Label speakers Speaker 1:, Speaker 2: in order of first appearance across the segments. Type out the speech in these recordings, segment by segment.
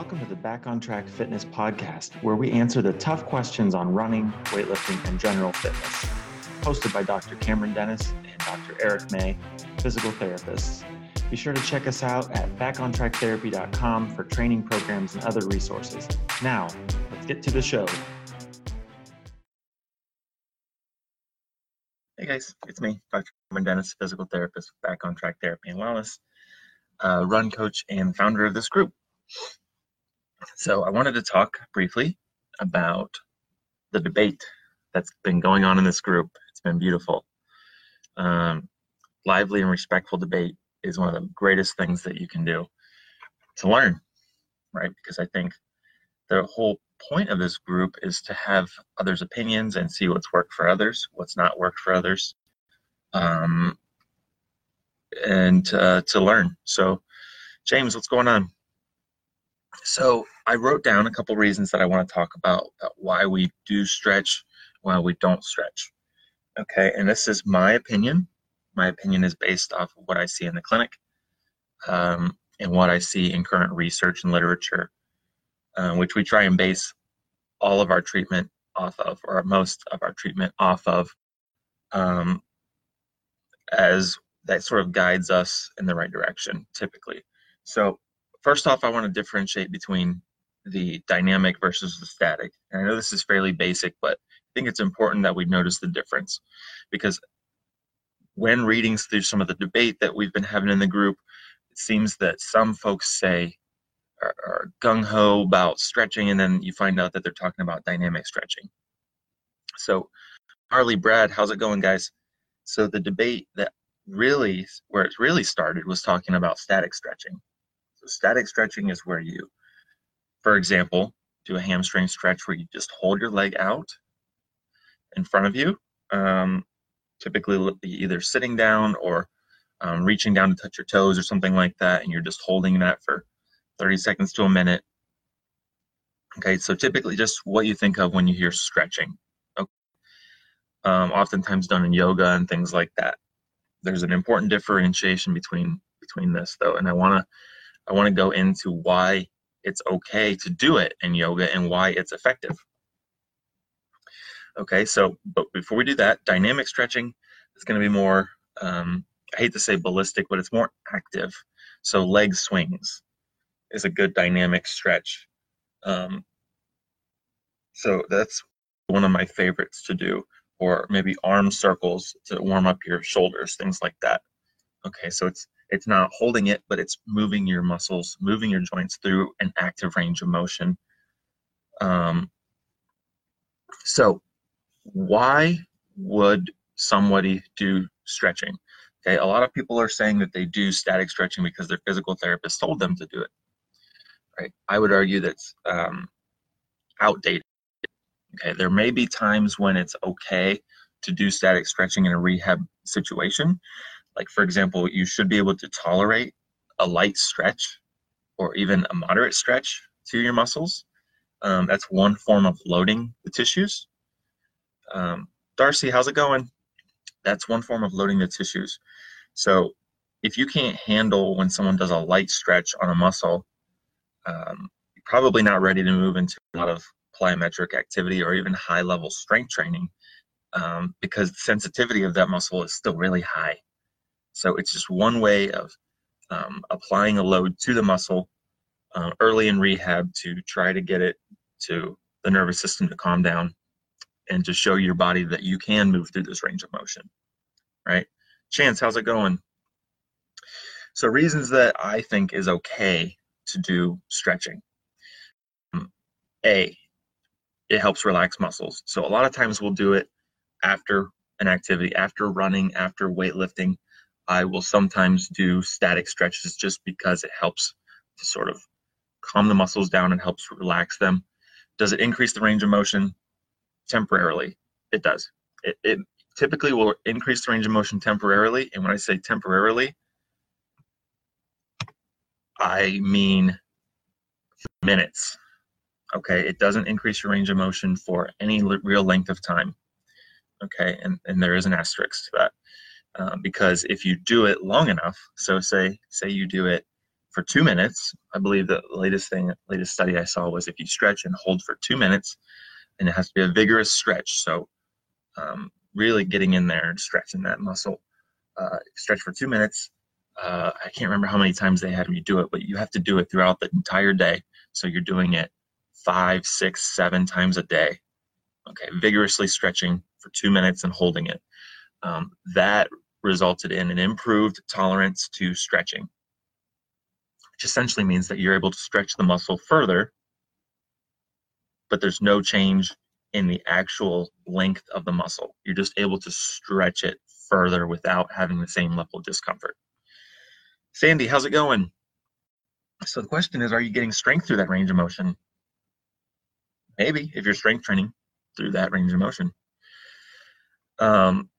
Speaker 1: Welcome to the Back on Track Fitness podcast, where we answer the tough questions on running, weightlifting, and general fitness. Hosted by Dr. Cameron Dennis and Dr. Eric May, physical therapists. Be sure to check us out at backontracktherapy.com for training programs and other resources. Now, let's get to the show. Hey guys, it's me, Dr. Cameron Dennis, physical therapist with Back on Track Therapy and Wellness, uh, run coach, and founder of this group. So I wanted to talk briefly about the debate that's been going on in this group. It's been beautiful. Um, lively and respectful debate is one of the greatest things that you can do to learn, right? Because I think the whole point of this group is to have others' opinions and see what's worked for others, what's not worked for others, um, and uh, to learn. So, James, what's going on? So I wrote down a couple reasons that I want to talk about, about why we do stretch, why we don't stretch. Okay, and this is my opinion. My opinion is based off of what I see in the clinic um, and what I see in current research and literature, uh, which we try and base all of our treatment off of, or most of our treatment off of, um, as that sort of guides us in the right direction typically. So first off, I want to differentiate between the dynamic versus the static. And I know this is fairly basic, but I think it's important that we notice the difference because when reading through some of the debate that we've been having in the group, it seems that some folks say are, are gung ho about stretching, and then you find out that they're talking about dynamic stretching. So, Harley, Brad, how's it going, guys? So, the debate that really, where it really started was talking about static stretching. So static stretching is where you, for example, do a hamstring stretch where you just hold your leg out in front of you, um, typically either sitting down or um, reaching down to touch your toes or something like that, and you're just holding that for 30 seconds to a minute. Okay, so typically just what you think of when you hear stretching. Um, oftentimes done in yoga and things like that. There's an important differentiation between between this though, and I want to I want to go into why it's okay to do it in yoga and why it's effective. Okay, so but before we do that, dynamic stretching is going to be more, um, I hate to say ballistic, but it's more active. So leg swings is a good dynamic stretch. Um, so that's one of my favorites to do, or maybe arm circles to warm up your shoulders, things like that. Okay, so it's it's not holding it, but it's moving your muscles, moving your joints through an active range of motion. Um, so, why would somebody do stretching? Okay, a lot of people are saying that they do static stretching because their physical therapist told them to do it. Right? I would argue that's um, outdated. Okay, there may be times when it's okay to do static stretching in a rehab situation, like, for example, you should be able to tolerate a light stretch or even a moderate stretch to your muscles. Um, that's one form of loading the tissues. Um, Darcy, how's it going? That's one form of loading the tissues. So, if you can't handle when someone does a light stretch on a muscle, um, you're probably not ready to move into a lot of plyometric activity or even high level strength training um, because the sensitivity of that muscle is still really high. So it's just one way of um, applying a load to the muscle uh, early in rehab to try to get it to the nervous system to calm down and to show your body that you can move through this range of motion, right? Chance, how's it going? So reasons that I think is okay to do stretching. Um, a, it helps relax muscles. So a lot of times we'll do it after an activity, after running, after weightlifting, I will sometimes do static stretches just because it helps to sort of calm the muscles down and helps relax them. Does it increase the range of motion? Temporarily, it does. It, it typically will increase the range of motion temporarily. And when I say temporarily, I mean minutes. Okay, it doesn't increase your range of motion for any real length of time. Okay, and, and there is an asterisk to that. Uh, because if you do it long enough, so say say you do it for two minutes. I believe the latest thing, latest study I saw was if you stretch and hold for two minutes, and it has to be a vigorous stretch. So, um, really getting in there and stretching that muscle. Uh, stretch for two minutes. Uh, I can't remember how many times they had me do it, but you have to do it throughout the entire day. So you're doing it five, six, seven times a day. Okay, vigorously stretching for two minutes and holding it. Um, that resulted in an improved tolerance to stretching, which essentially means that you're able to stretch the muscle further, but there's no change in the actual length of the muscle. You're just able to stretch it further without having the same level of discomfort. Sandy, how's it going? So the question is, are you getting strength through that range of motion? Maybe if you're strength training through that range of motion. Um,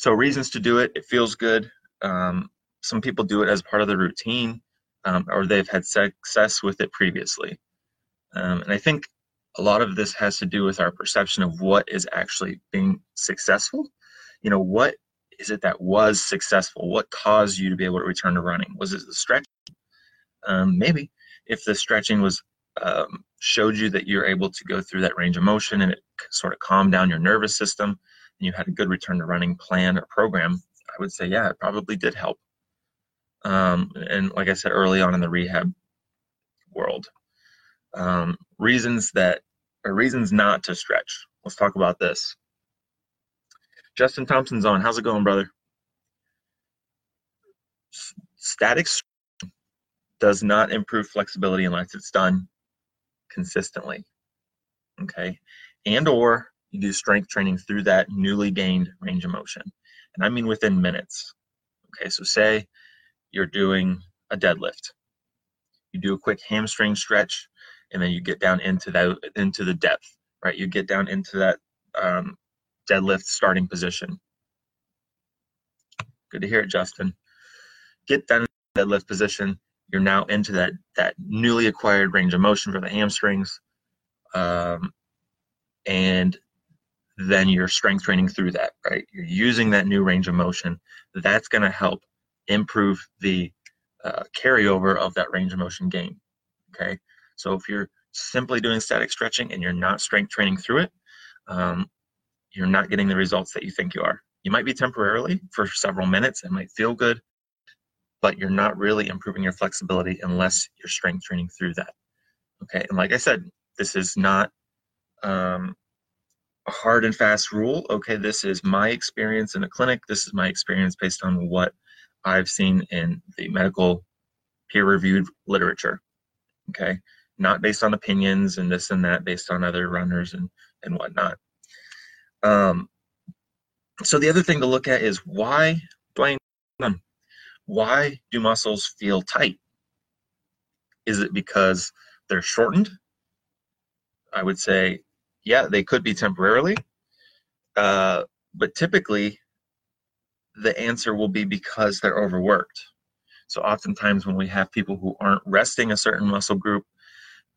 Speaker 1: so reasons to do it, it feels good. Um, some people do it as part of the routine, um, or they've had success with it previously. Um, and I think a lot of this has to do with our perception of what is actually being successful. You know, what is it that was successful? What caused you to be able to return to running? Was it the stretching? Um, maybe if the stretching was um, showed you that you're able to go through that range of motion and it sort of calmed down your nervous system you had a good return to running plan or program, I would say, yeah, it probably did help. Um, and like I said early on in the rehab world, um, reasons that or reasons not to stretch. Let's talk about this. Justin Thompson's on. How's it going, brother? Static does not improve flexibility unless it's done consistently. Okay. And or you do strength training through that newly gained range of motion. And I mean within minutes. Okay. So say you're doing a deadlift. You do a quick hamstring stretch and then you get down into that into the depth, right? You get down into that um, deadlift starting position. Good to hear it, Justin. Get down in the deadlift position you're now into that that newly acquired range of motion for the hamstrings um, and then you're strength training through that right? You're using that new range of motion. That's going to help improve the uh, carryover of that range of motion gain okay? So if you're simply doing static stretching and you're not strength training through it um, you're not getting the results that you think you are. You might be temporarily for several minutes it might feel good but you're not really improving your flexibility unless you're strength training through that. Okay, and like I said, this is not um, hard and fast rule. Okay, this is my experience in a clinic. This is my experience based on what I've seen in the medical peer-reviewed literature. Okay, not based on opinions and this and that, based on other runners and and whatnot. Um, so the other thing to look at is why Dwayne why do muscles feel tight? Is it because they're shortened? I would say, yeah, they could be temporarily. Uh, but typically, the answer will be because they're overworked. So oftentimes when we have people who aren't resting a certain muscle group,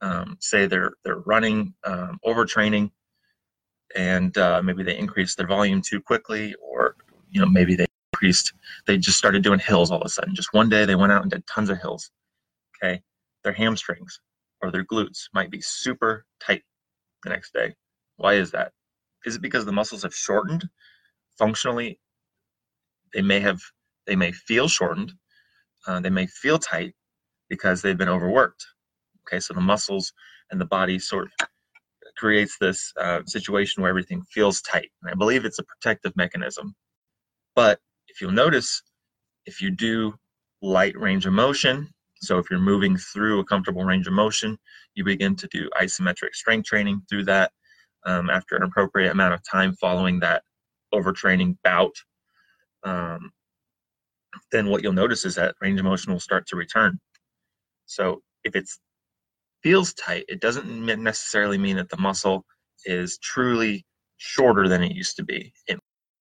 Speaker 1: um, say they're they're running um, overtraining, and uh, maybe they increase their volume too quickly, or you know maybe they increased. They just started doing hills all of a sudden. Just one day they went out and did tons of hills. Okay. Their hamstrings or their glutes might be super tight the next day. Why is that? Is it because the muscles have shortened? Functionally, they may have they may feel shortened. Uh, they may feel tight because they've been overworked. Okay, so the muscles and the body sort of creates this uh, situation where everything feels tight. And I believe it's a protective mechanism. But if you'll notice, if you do light range of motion, so if you're moving through a comfortable range of motion, you begin to do isometric strength training through that um, after an appropriate amount of time following that overtraining bout. Um, then what you'll notice is that range of motion will start to return. So if it feels tight, it doesn't necessarily mean that the muscle is truly shorter than it used to be. It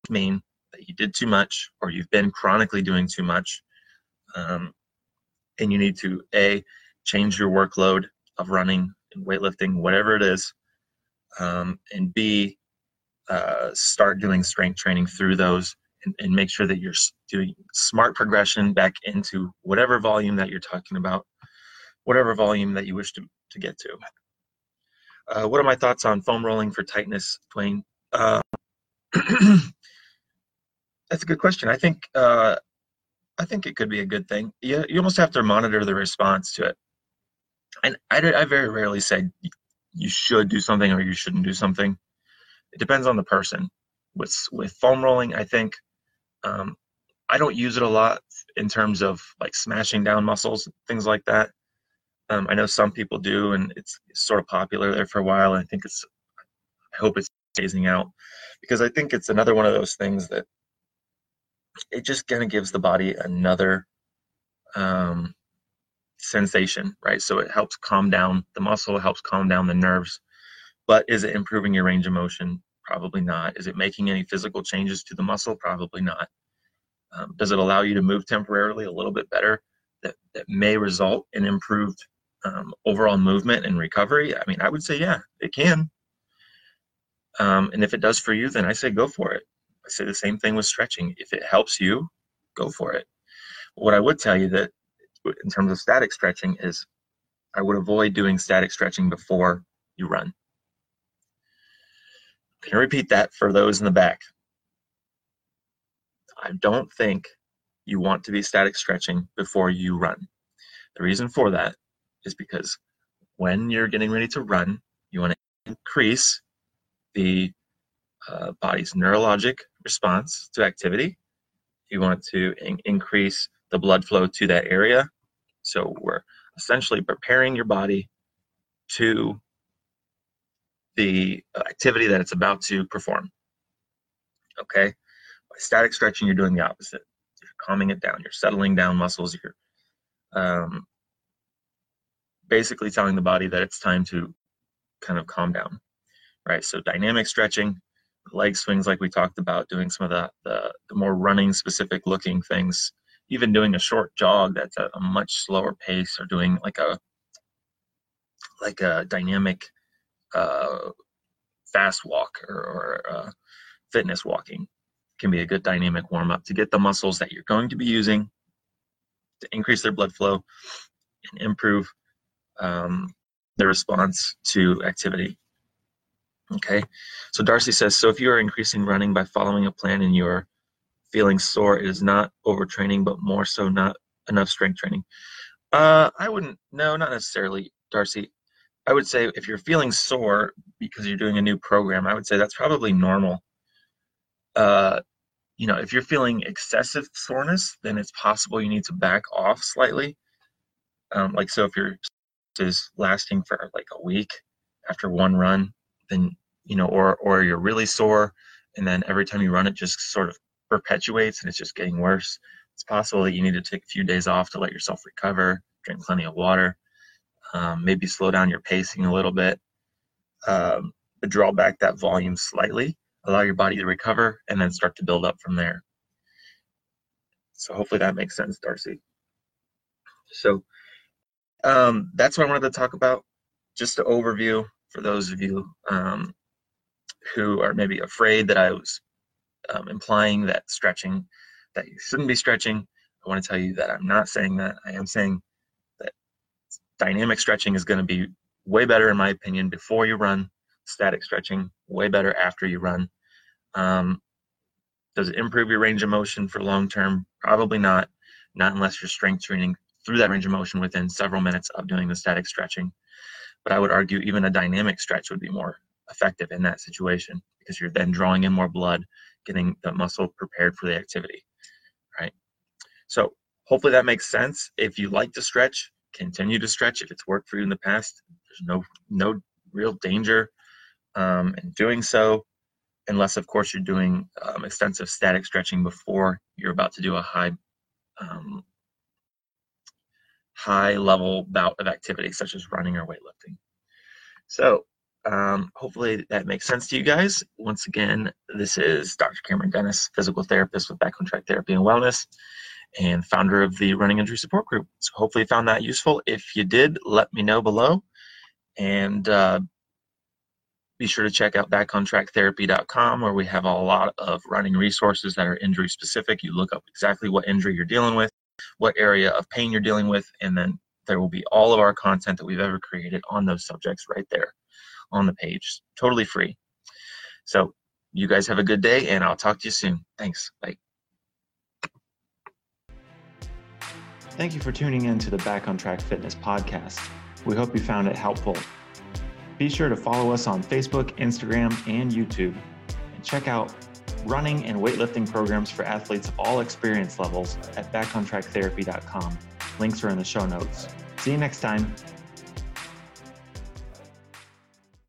Speaker 1: mean that you did too much or you've been chronically doing too much um, and you need to a change your workload of running and weightlifting whatever it is um, and b uh, start doing strength training through those and, and make sure that you're doing smart progression back into whatever volume that you're talking about, whatever volume that you wish to, to get to. Uh, what are my thoughts on foam rolling for tightness, Dwayne? Uh, that's a good question. I think uh, I think it could be a good thing. You, you almost have to monitor the response to it. And I, I very rarely say you should do something or you shouldn't do something. It depends on the person. With with foam rolling, I think um, I don't use it a lot in terms of like smashing down muscles, things like that. Um, I know some people do, and it's, sort of popular there for a while. And I think it's, I hope it's phasing out because I think it's another one of those things that it just kind of gives the body another um, sensation, right? So it helps calm down the muscle, helps calm down the nerves. But is it improving your range of motion? Probably not. Is it making any physical changes to the muscle? Probably not. Um, does it allow you to move temporarily a little bit better? That, that may result in improved um, overall movement and recovery? I mean, I would say, yeah, it can. Um, and if it does for you, then I say go for it. I say the same thing with stretching. If it helps you, go for it. What I would tell you that in terms of static stretching is I would avoid doing static stretching before you run. Can I repeat that for those in the back? I don't think you want to be static stretching before you run. The reason for that is because when you're getting ready to run, you want to increase the uh, body's neurologic response to activity. You want to in- increase the blood flow to that area. So we're essentially preparing your body to the activity that it's about to perform. Okay? By static stretching, you're doing the opposite. You're calming it down. You're settling down muscles. You're um, basically telling the body that it's time to kind of calm down, right? So dynamic stretching, leg swings, like we talked about, doing some of the, the, the more running specific looking things, even doing a short jog that's at a much slower pace, or doing like a like a dynamic uh, fast walk or, or uh, fitness walking can be a good dynamic warm up to get the muscles that you're going to be using to increase their blood flow and improve um, the response to activity. Okay, so Darcy says, so if you are increasing running by following a plan and you're feeling sore, is not overtraining, but more so not enough strength training. Uh, I wouldn't, no, not necessarily, Darcy. I would say if you're feeling sore because you're doing a new program, I would say that's probably normal. Uh, you know, if you're feeling excessive soreness, then it's possible you need to back off slightly. Um, like, so if you're is lasting for like a week after one run, then you know, or or you're really sore, and then every time you run, it just sort of perpetuates and it's just getting worse. It's possible that you need to take a few days off to let yourself recover, drink plenty of water, um, maybe slow down your pacing a little bit, um, draw back that volume slightly, allow your body to recover, and then start to build up from there. So hopefully that makes sense, Darcy. So um, that's what I wanted to talk about. Just an overview for those of you um, who are maybe afraid that I was um, implying that stretching, that you shouldn't be stretching. I want to tell you that I'm not saying that. I am saying that dynamic stretching is going to be way better, in my opinion, before you run. Static stretching, way better after you run. Um, does it improve your range of motion for long term? Probably not. Not unless you're strength training through that range of motion within several minutes of doing the static stretching. But I would argue even a dynamic stretch would be more effective in that situation because you're then drawing in more blood, getting the muscle prepared for the activity, right? So hopefully that makes sense. If you like to stretch, continue to stretch. If it's worked for you in the past, there's no no real danger um, in doing so, unless of course you're doing um, extensive static stretching before you're about to do a high um, high level bout of activity such as running or weightlifting. So um, hopefully that makes sense to you guys. Once again, this is Dr. Cameron Dennis, physical therapist with Back on Track Therapy and Wellness and founder of the Running Injury Support Group. So hopefully you found that useful. If you did, let me know below. And uh, be sure to check out backontracktherapy.com where we have a lot of running resources that are injury specific. You look up exactly what injury you're dealing with, what area of pain you're dealing with, and then there will be all of our content that we've ever created on those subjects right there on the page, totally free. So, you guys have a good day, and I'll talk to you soon. Thanks. Bye. Thank you for tuning in to the Back on Track Fitness podcast. We hope you found it helpful. Be sure to follow us on Facebook, Instagram, and YouTube, and check out running and weightlifting programs for athletes of all experience levels at backontracktherapy.com. Links are in the show notes. See you next time.